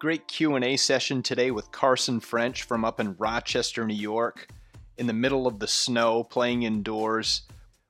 Great Q&A session today with Carson French from up in Rochester, New York, in the middle of the snow, playing indoors.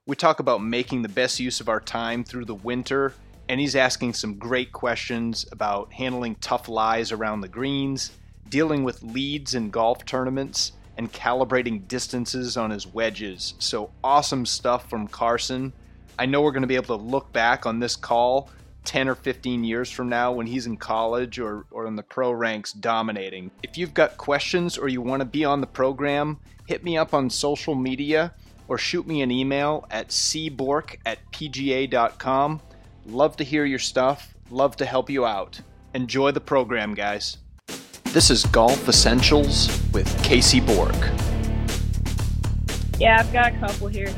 We talk about making the best use of our time through the winter, and he's asking some great questions about handling tough lies around the greens, dealing with leads in golf tournaments, and calibrating distances on his wedges. So awesome stuff from Carson. I know we're going to be able to look back on this call 10 or 15 years from now when he's in college or, or in the pro ranks dominating. If you've got questions or you want to be on the program, hit me up on social media or shoot me an email at cbork at pga.com. Love to hear your stuff. Love to help you out. Enjoy the program, guys. This is Golf Essentials with Casey Bork. Yeah, I've got a couple here.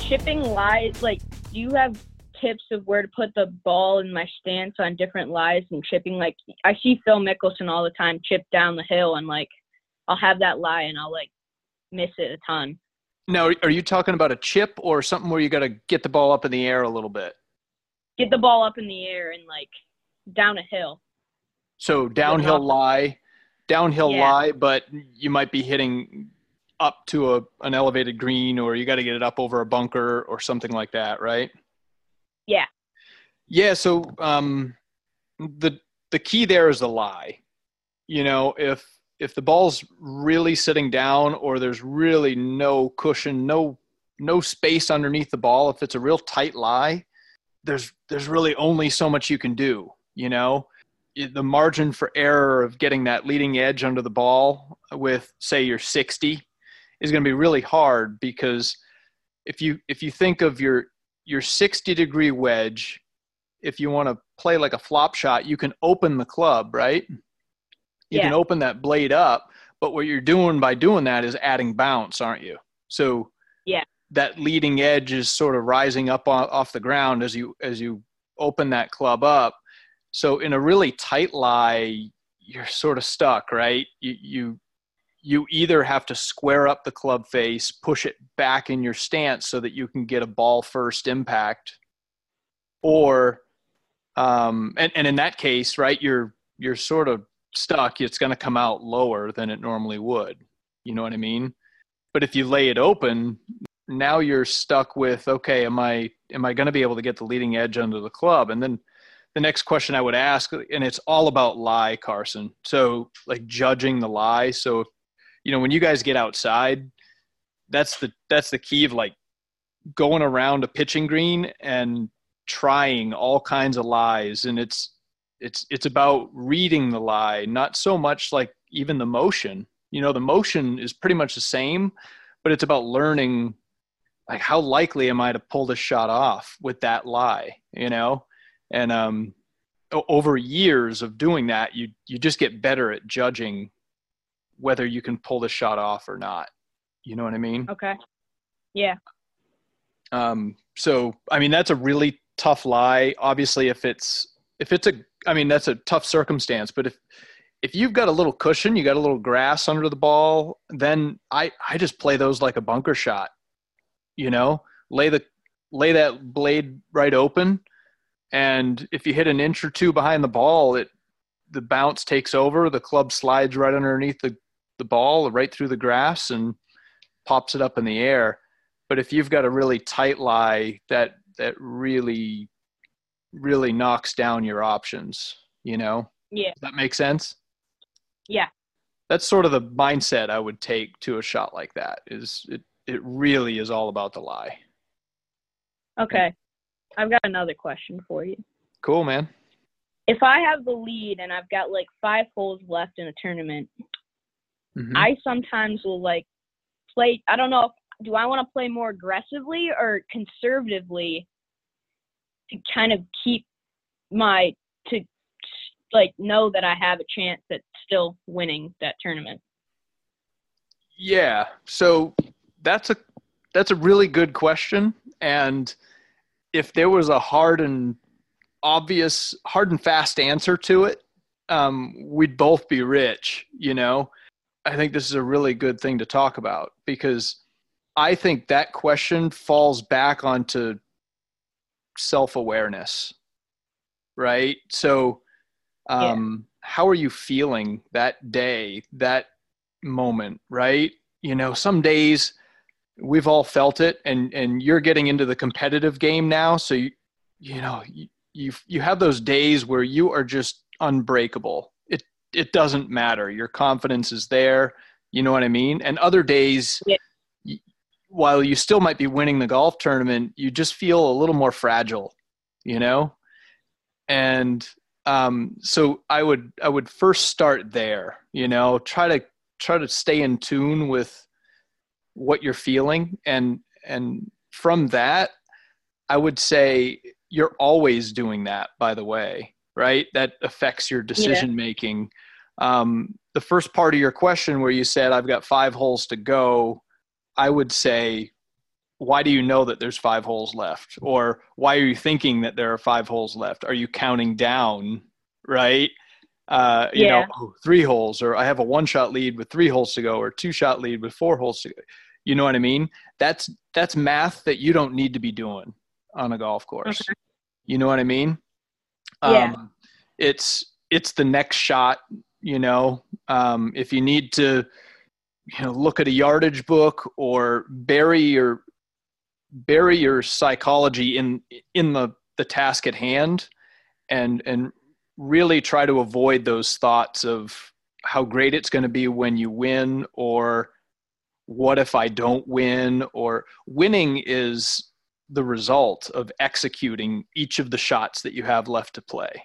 Chipping lies, like, do you have tips of where to put the ball in my stance on different lies and chipping? Like, I see Phil Mickelson all the time chip down the hill, and like, I'll have that lie and I'll like miss it a ton. Now, are you talking about a chip or something where you got to get the ball up in the air a little bit? Get the ball up in the air and like down a hill. So downhill lie, downhill Yeah. lie, but you might be hitting up to a an elevated green, or you got to get it up over a bunker or something like that, right? Yeah. Yeah. So um, the the key there is the lie. You know, if if the ball's really sitting down, or there's really no cushion, no no space underneath the ball, if it's a real tight lie, there's there's really only so much you can do. You know, the margin for error of getting that leading edge under the ball with say your 60 is going to be really hard because if you if you think of your your 60 degree wedge if you want to play like a flop shot you can open the club right you can open that blade up but what you're doing by doing that is adding bounce aren't you so Yeah. that leading edge is sort of rising up off the ground as you as you open that club up so in a really tight lie, you're sort of stuck, right? You you you either have to square up the club face, push it back in your stance so that you can get a ball first impact, or um, and and in that case, right, you're you're sort of stuck. It's going to come out lower than it normally would. You know what I mean? But if you lay it open, now you're stuck with okay, am I am I going to be able to get the leading edge under the club? And then the next question I would ask, and it's all about lie, Carson. So like judging the lie. So, you know, when you guys get outside, that's the that's the key of like going around a pitching green and trying all kinds of lies. And it's it's it's about reading the lie, not so much like even the motion. You know, the motion is pretty much the same, but it's about learning like how likely am I to pull this shot off with that lie, you know? and um, over years of doing that, you you just get better at judging whether you can pull the shot off or not. You know what I mean? Okay. Yeah. Um, so I mean that's a really tough lie. Obviously, if it's if it's a I mean that's a tough circumstance, but if if you've got a little cushion, you got a little grass under the ball, then I I just play those like a bunker shot. You know, lay the lay that blade right open and if you hit an inch or two behind the ball it the bounce takes over the club slides right underneath the, the ball right through the grass and pops it up in the air but if you've got a really tight lie that that really really knocks down your options you know Yeah. does that make sense Yeah. that's sort of the mindset i would take to a shot like that is it it really is all about the lie Okay. I've got another question for you. cool man If I have the lead and I've got like five holes left in a tournament, Mhm. I sometimes will like play. I don't know if do I want to play more aggressively or conservatively to kind of keep my to like know that I have a chance at still winning that tournament. Yeah. So that's a that's a really good question and if there was a hard and obvious hard and fast answer to it um, we'd both be rich you know i think this is a really good thing to talk about because i think that question falls back onto self-awareness right so Um, yeah. How are you feeling that day, that moment, right? You know, some days we've all felt it, and and you're getting into the competitive game now, so you you know you you, you have those days where you are just unbreakable. It doesn't matter. Your confidence is there. You know what I mean? And other days. Yeah while you still might be winning the golf tournament, you just feel a little more fragile, you know? And um, so I would I would first start there, you know, try to try to stay in tune with what you're feeling and and from that I would say you're always doing that by the way, right? That affects your decision making. Um, the first part of your question where you said I've got 5 holes to go, I would say, why do you know that there's five holes left? Or why are you thinking that there are five holes left? Are you counting down, right? Uh, you yeah. know, oh, three holes, or I have a one shot lead with three holes to go, or two shot lead with four holes to go. You know what I mean? That's that's math that you don't need to be doing on a golf course. Okay. You know what I mean? Yeah. Um, it's it's the next shot. You know, um, if you need to you know look at a yardage book or bury your bury your psychology in in the the task at hand and and really try to avoid those thoughts of how great it's going to be when you win or what if i don't win or winning is the result of executing each of the shots that you have left to play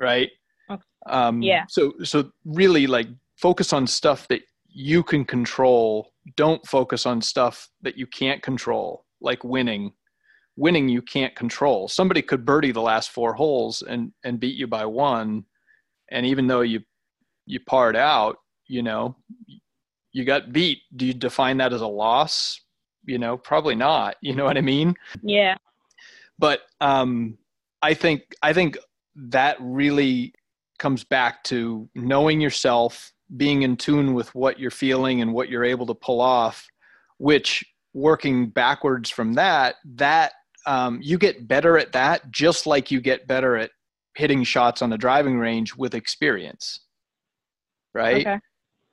right? Okay. um, yeah. so so really like focus on stuff that you can control. Don't focus on stuff that you can't control like winning. Winning you can't control. Somebody could birdie the last four holes and and beat you by one and even though you you parred out you know you got beat. Do you define that as a loss you know probably not you know what i mean? Yeah. But um i think i think that really comes back to knowing yourself being in tune with what you're feeling and what you're able to pull off which working backwards from that that um, you get better at that just like you get better at hitting shots on the driving range with experience. Right? Okay.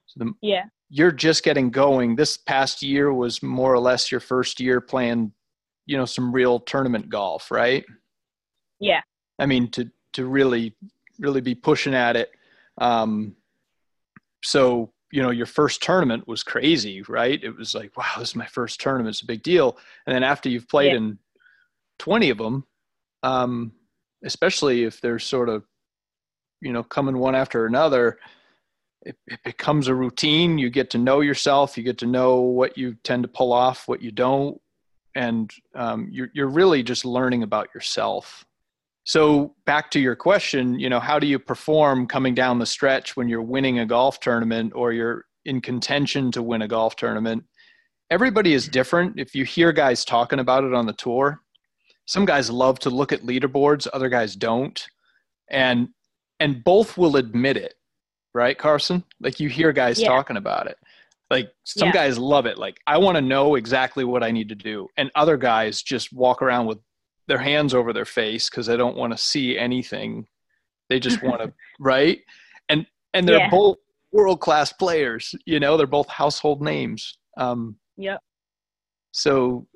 so the, yeah you're just getting going. This past year was more or less your first year playing you know some real tournament golf right? Yeah. I mean to to really really be pushing at it. Um so you know your first tournament was crazy right? It was like wow this is my first tournament. It's a big deal. And then after you've played yeah. in 20 of them um, especially if they're sort of you know coming one after another it, it, becomes a routine you get to know yourself you get to know what you tend to pull off what you don't and um, you're, you're really just learning about yourself so back to your question, you know, how do you perform coming down the stretch when you're winning a golf tournament or you're in contention to win a golf tournament? Everybody is different. If you hear guys talking about it on the tour, some guys love to look at leaderboards, other guys don't. And and both will admit it, right, Carson? Like you hear guys yeah. talking about it. Like some yeah. guys love it. Like I want to know exactly what I need to do. And other guys just walk around with their hands over their face because they don't want to see anything. They just want to right, and and they're yeah. both world class players. You know, they're both household names. Um, yep. So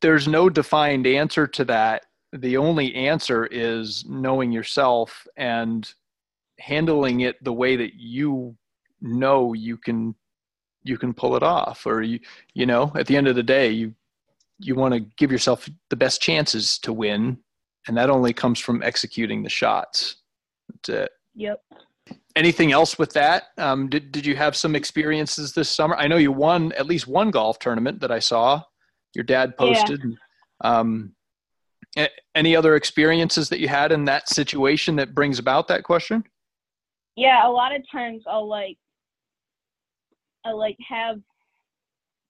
there's no defined answer to that. The only answer is knowing yourself and handling it the way that you know you can you can pull it off or you you know at the end of the day you you want to give yourself the best chances to win, and that only comes from executing the shots. That's it. Yep. Anything else with that? Um, did Did you have some experiences this summer? I know you won at least one golf tournament that I saw. Your dad posted. Yeah. Um, any other experiences that you had in that situation that brings about that question? Yeah, a lot of times I'll like, I like have.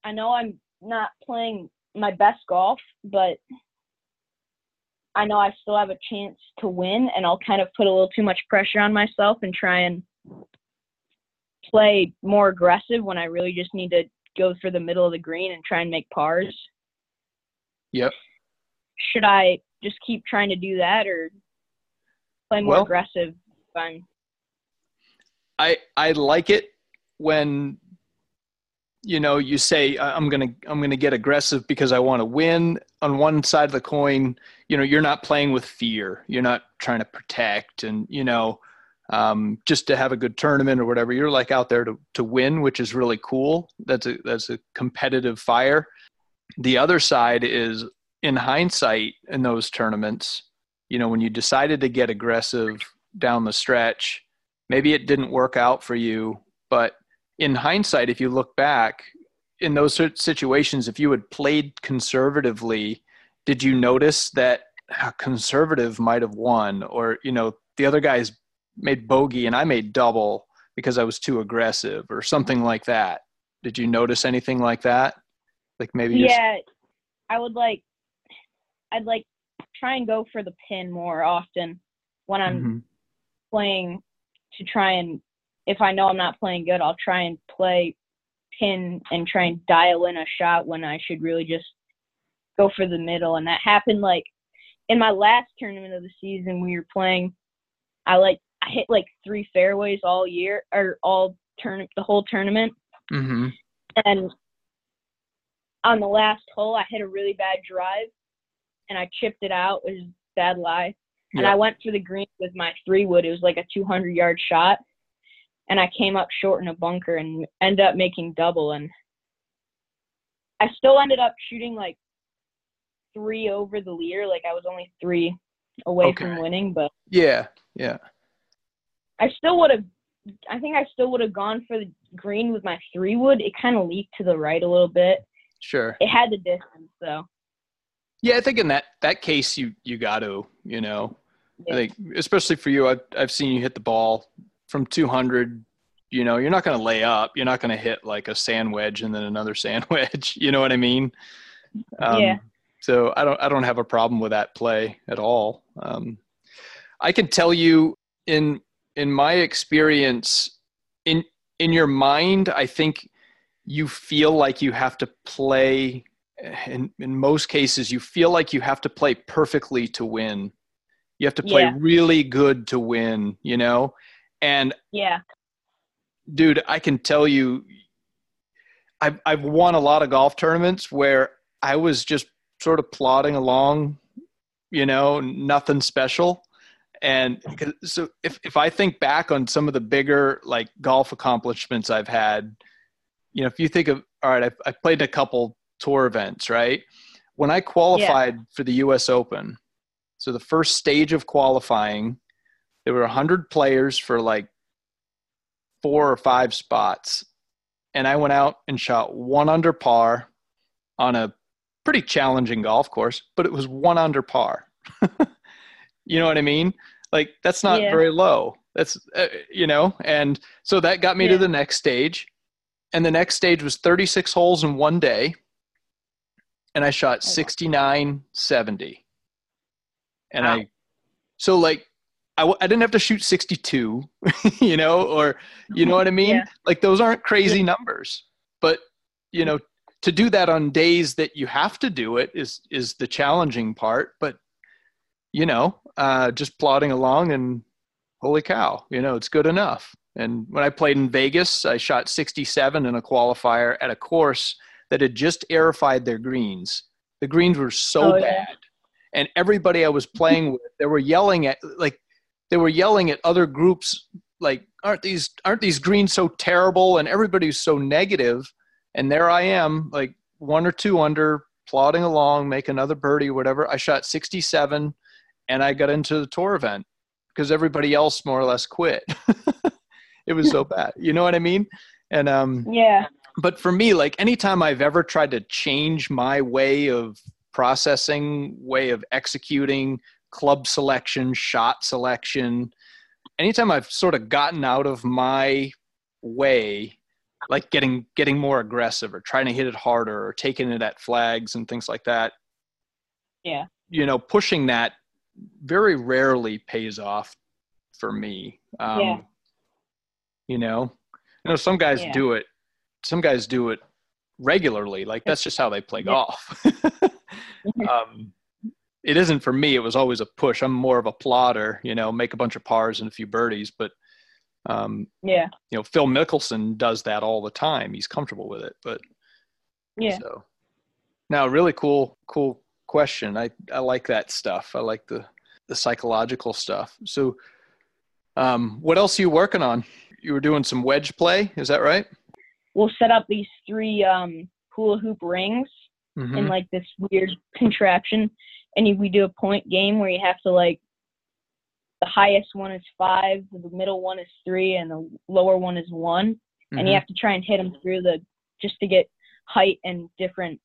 I know I'm not playing my best golf, but I know I still have a chance to win, and I'll kind of put a little too much pressure on myself and try and play more aggressive when I really just need to go through the middle of the green and try and make pars. Yep. Should I just keep trying to do that or play more well, aggressive? fine. I I like it when you know you say I'm gonna I'm gonna get aggressive because I want to win. On one side of the coin, you know you're not playing with fear. You're not trying to protect and you know um, just to have a good tournament or whatever. You're like out there to to win, which is really cool. That's a that's a competitive fire. The other side is in hindsight in those tournaments, you know when you decided to get aggressive down the stretch, maybe it didn't work out for you, but in hindsight, if you look back in those situations, if you had played conservatively, did you notice that conservative might have won, or you know the other guys made bogey and I made double because I was too aggressive, or something like that? Did you notice anything like that? Like maybe yeah, I would like, I'd like try and go for the pin more often when I'm mm-hmm. playing to try and if I know I'm not playing good, I'll try and play pin and try and dial in a shot when I should really just go for the middle. And that happened like in my last tournament of the season we were playing. I like I hit like three fairways all year or all turn the whole tournament. Mm-hmm. And on the last hole, I hit a really bad drive, and I chipped it out. It was bad lie. And I went for the green with my three wood. It was like a 200 yard shot and I came up short in a bunker and ended up making double and I still ended up shooting like three over the leader. Like I was only three away okay. from winning, but yeah, yeah. I still would have. I think I still would have gone for the green with my three wood. It kind of leaked to the right a little bit. Sure. It had the distance, so. Yeah, I think in that that case, you you got to, you know, yeah. I think especially for you, I've I've seen you hit the ball from 200 you know you're not going to lay up you're not going to hit like a sand wedge and then another sand wedge you know what i mean? Um, yeah. so i don't i don't have a problem with that play at all. Um, i can tell you in in my experience in in your mind i think you feel like you have to play in in most cases you feel like you have to play perfectly to win you have to play yeah. really good to win you know and yeah, dude, I can tell you, I've I've won a lot of golf tournaments where I was just sort of plodding along, you know, nothing special. And so if if I think back on some of the bigger like golf accomplishments I've had, you know, if you think of all right, I, I played a couple tour events, right? When I qualified yeah. for the U.S. Open, so the first stage of qualifying, there were 100 players for like four or five spots. And i went out and shot one under par on a pretty challenging golf course but it was one under par. You know what i mean? Like that's not yeah. very low. That's uh, you know and so that got me yeah. to the next stage. And the next stage was 36 holes in one day. And i shot 69 70 and wow. i so like I I didn't have to shoot 62, you know, or, you know what I mean? Yeah. Like those aren't crazy yeah. numbers, but, you know, to do that on days that you have to do it is, is the challenging part. But, you know, uh, just plodding along and holy cow, you know, it's good enough. And when I played in Vegas, I shot 67 in a qualifier at a course that had just aerified their greens. The greens were so oh, bad. And everybody I was playing with, they were yelling at, like, they were yelling at other groups like aren't these aren't these greens so terrible? And everybody's so negative and there i am like one or two under plodding along make another birdie or whatever. I shot 67 and i got into the tour event because everybody else more or less quit. It was so bad you know what i mean? And um yeah. but for me like anytime i've ever tried to change my way of processing way of executing club selection, shot selection. Anytime I've sort of gotten out of my way, like getting getting more aggressive or trying to hit it harder or taking it at flags and things like that. Yeah. You know, pushing that very rarely pays off for me. Um, yeah. You know, you know, some guys yeah. do it. Some guys do it regularly. Like that's just how they play golf. um, it isn't for me. It was always a push. I'm more of a plotter, you know, make a bunch of pars and a few birdies. But um, yeah, you know, Phil Mickelson does that all the time. He's comfortable with it. But yeah. So now, really cool, cool question. I I like that stuff. I like the the psychological stuff. So, um, what else are you working on? You were doing some wedge play. Is that right? We'll set up these three um, hula hoop rings Mhm. in like this weird contraption, and we do a point game where you have to like the highest one is five, the middle one is three, and the lower one is one, and Mhm. you have to try and hit them through the just to get height and different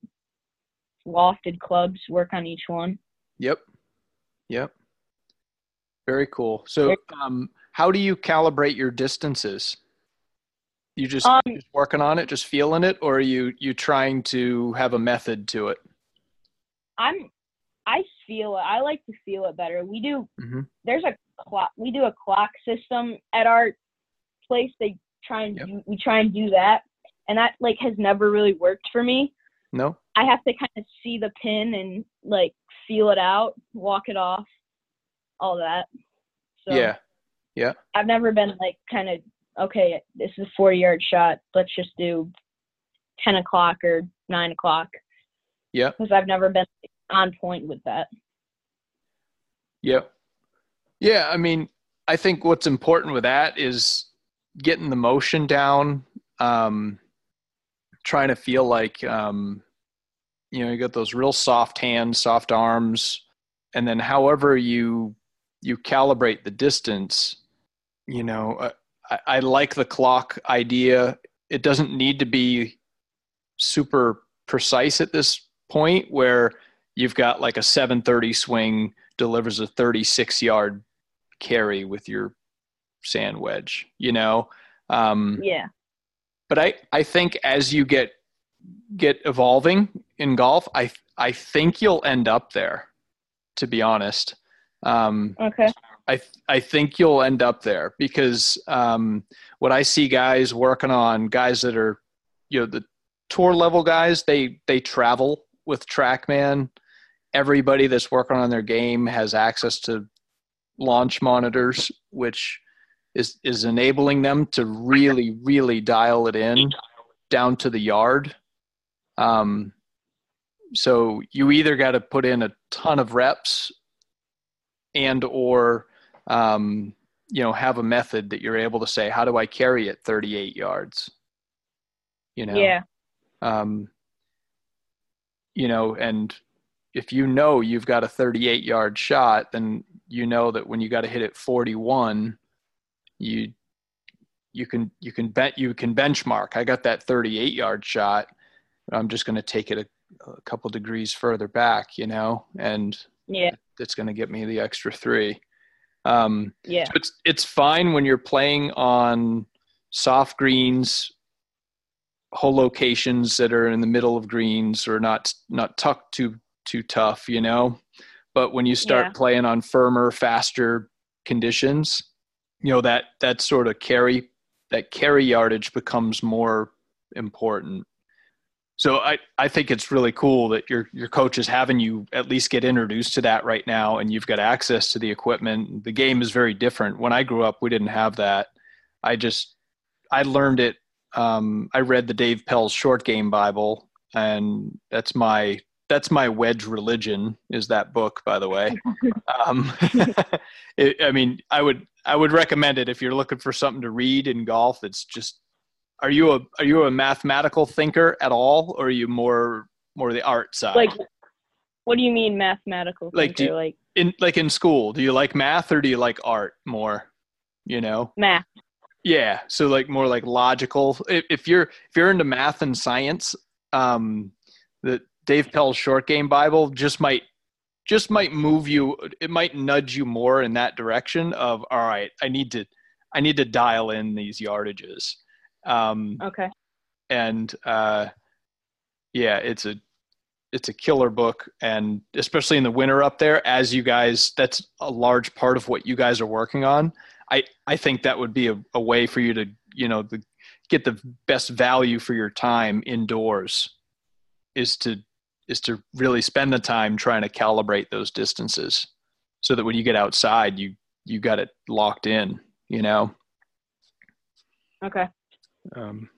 lofted clubs work on each one. Yep. Yep. Very cool. So, um, how do you calibrate your distances? You just, Um, just working on it, just feeling it, or are you you trying to have a method to it? I'm I feel it. I like to feel it better. We do Mhm. there's a clock we do a clock system at our place. They try and Yep. do, we try and do that, and that like has never really worked for me. No. I have to kind of see the pin and like feel it out, walk it off, all that. So Yeah. Yeah. I've never been like kind of okay. This is a forty yard shot. Let's just do ten o'clock or nine o'clock Yeah. because I've never been on point with that. Yeah. Yeah. I mean, I think what's important with that is getting the motion down, um, trying to feel like, um, you know, you got those real soft hands, soft arms, and then however you you calibrate the distance, you know, uh, I, I like the clock idea. It doesn't need to be super precise at this point where you've got like a 730 swing delivers a 36 yard carry with your sand wedge you know um, Yeah. but i i think as you get get evolving in golf i i think you'll end up there to be honest um, Okay. I I think you'll end up there because um, what I see guys working on, guys that are, you know, the tour level guys, they they travel with TrackMan. Everybody that's working on their game has access to launch monitors, which is is enabling them to really really dial it in down to the yard. Um, so you either got to put in a ton of reps and or um, you know have a method that you're able to say how do i carry it 38 yards you know Yeah. um, you know and if you know you've got a 38 yard shot then you know that when you got to hit it 41 you you can you can bet you can benchmark i got that 38 yard shot i'm just going to take it a, a couple degrees further back you know and Yeah. that's going to get me the extra three um, Yeah. so it's it's fine when you're playing on soft greens, hole locations that are in the middle of greens or not not tucked too too tough, you know. But when you start Yeah. playing on firmer, faster conditions, you know that that sort of carry that carry yardage becomes more important. So I, I think it's really cool that your your coach is having you at least get introduced to that right now, and you've got access to the equipment. The game is very different. When I grew up, we didn't have that. I just I learned it. Um, I read the Dave Pelz's Short Game Bible, and that's my that's my wedge religion. Is that book, by the way? um, it, I mean, I would I would recommend it if you're looking for something to read in golf. It's just are you a are you a mathematical thinker at all, or are you more more the art side? Like, what do you mean mathematical? Like, do thinker? you- like in like in school, do you like math or do you like art more? You know, math. yeah. So like more like logical. If, if you're if you're into math and science, um, the Dave Pelz's Short Game Bible just might just might move you. It might nudge you more in that direction of all right. I need to I need to dial in these yardages. Um, Okay. and uh, yeah, it's a it's a killer book, and especially in the winter up there, as you guys, that's a large part of what you guys are working on. I I think that would be a, a way for you to you know the, get the best value for your time indoors, is to is to really spend the time trying to calibrate those distances so that when you get outside you you got it locked in you know Okay. Um,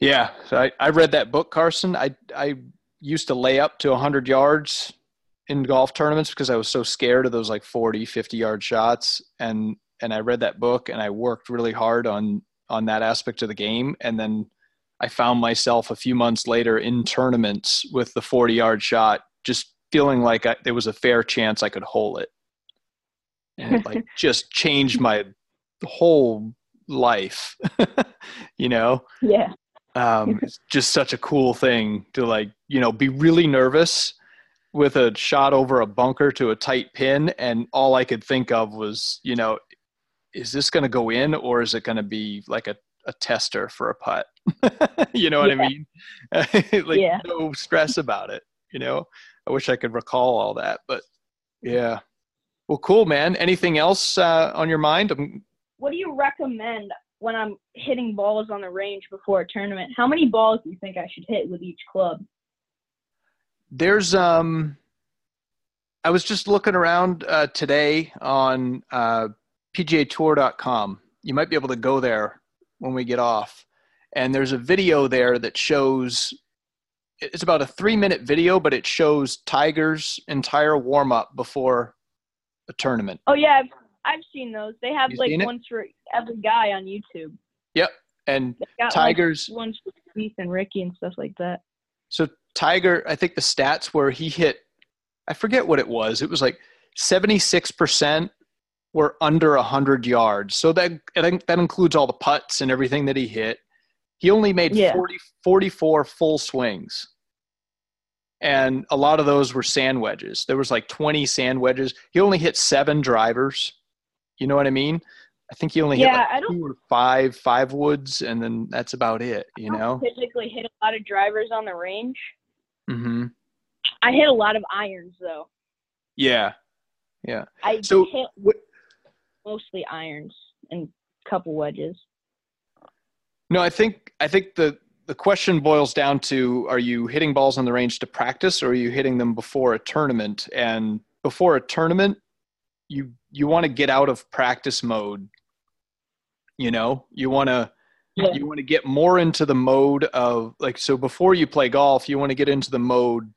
yeah so I, I read that book carson. I i used to lay up to 100 yards in golf tournaments because i was so scared of those like 40 50 yard shots. And and i read that book and i worked really hard on on that aspect of the game. And then i found myself a few months later in tournaments with the 40 yard shot just feeling like I, there was a fair chance i could hole it. And it like just changed my whole life you know? Yeah. um, it's just such a cool thing to like you know be really nervous with a shot over a bunker to a tight pin and all i could think of was you know is this going to go in or is it going to be like a, a tester for a putt? You know what i mean? Like Yeah. no stress about it you know? I wish i could recall all that but yeah. Well cool man. Anything else uh, on your mind? Um, What do you recommend when I'm hitting balls on the range before a tournament? How many balls do you think I should hit with each club? there's um i was just looking around uh, today on uh, pgatour.com you might be able to go there when we get off and there's a video there that shows it's about a three minute video but it shows tiger's entire warm up before a tournament Oh yeah, I've, I've seen those. They have You like one for every guy on YouTube. Yep. And tiger's like, ones for Keith and Ricky and stuff like that. So Tiger, I think the stats where he hit, I forget what it was. It was like 76% were under 100 yards. So that, I think that includes all the putts and everything that he hit. He only made Yeah. 40, 44 full swings. And a lot of those were sand wedges. There was like 20 sand wedges. He only hit seven drivers. You know what I mean? I think he only hit like two or five five woods, and then that's about it. You know? typically hit a lot of drivers on the range. Mm-hmm. I hit a lot of irons though. Yeah. Yeah. I So mostly irons and a couple wedges. No, I think I think the the question boils down to: Are you hitting balls on the range to practice, or are you hitting them before a tournament? And before a tournament, you you want to get out of practice mode. You know, you want to Yeah. you want to get more into the mode of like so before you play golf, you want to get into the mode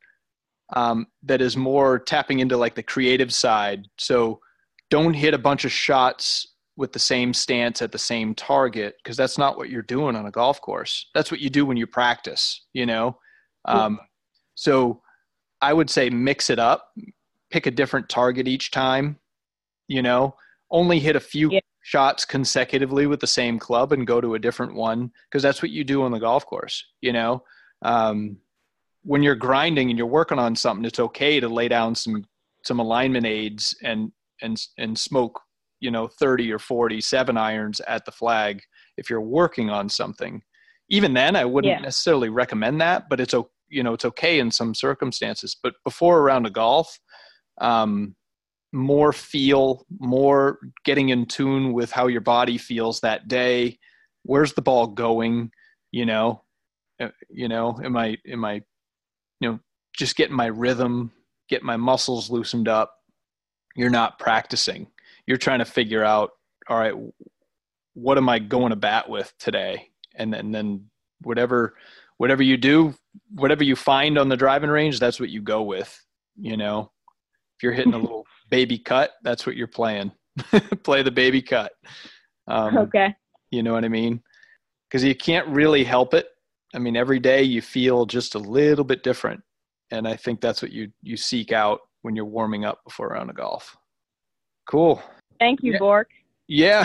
um, that is more tapping into like the creative side. So don't hit a bunch of shots with the same stance at the same target because that's not what you're doing on a golf course. That's what you do when you practice, you know? Um, so I would say mix it up, pick a different target each time, you know, only hit a few Yeah. shots consecutively with the same club and go to a different one because that's what you do on the golf course, you know? Um, when you're grinding and you're working on something, it's okay to lay down some some alignment aids and and and smoke you know 30 or 40 seven irons at the flag if you're working on something even then i wouldn't Yeah. necessarily recommend that but it's okay you know it's okay in some circumstances but before a round of golf um, more feel more getting in tune with how your body feels that day. Where's the ball going? You know Uh, you know am i am i you know just getting my rhythm get my muscles loosened up. You're not practicing. You're trying to figure out all right what am i going to bat with today? And then, then whatever whatever you do whatever you find on the driving range that's what you go with you know? If you're hitting a little baby cut that's what you're playing play the baby cut um, okay. you know what i mean because you can't really help it i mean every day you feel just a little bit different and i think that's what you you seek out when you're warming up before a round of golf cool Thank you, Yeah. Bork. yeah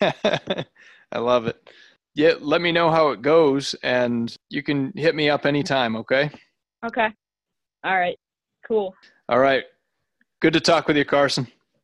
i love it yeah let me know how it goes and you can hit me up anytime okay Okay. All right. Cool. All right. Good to talk with you carson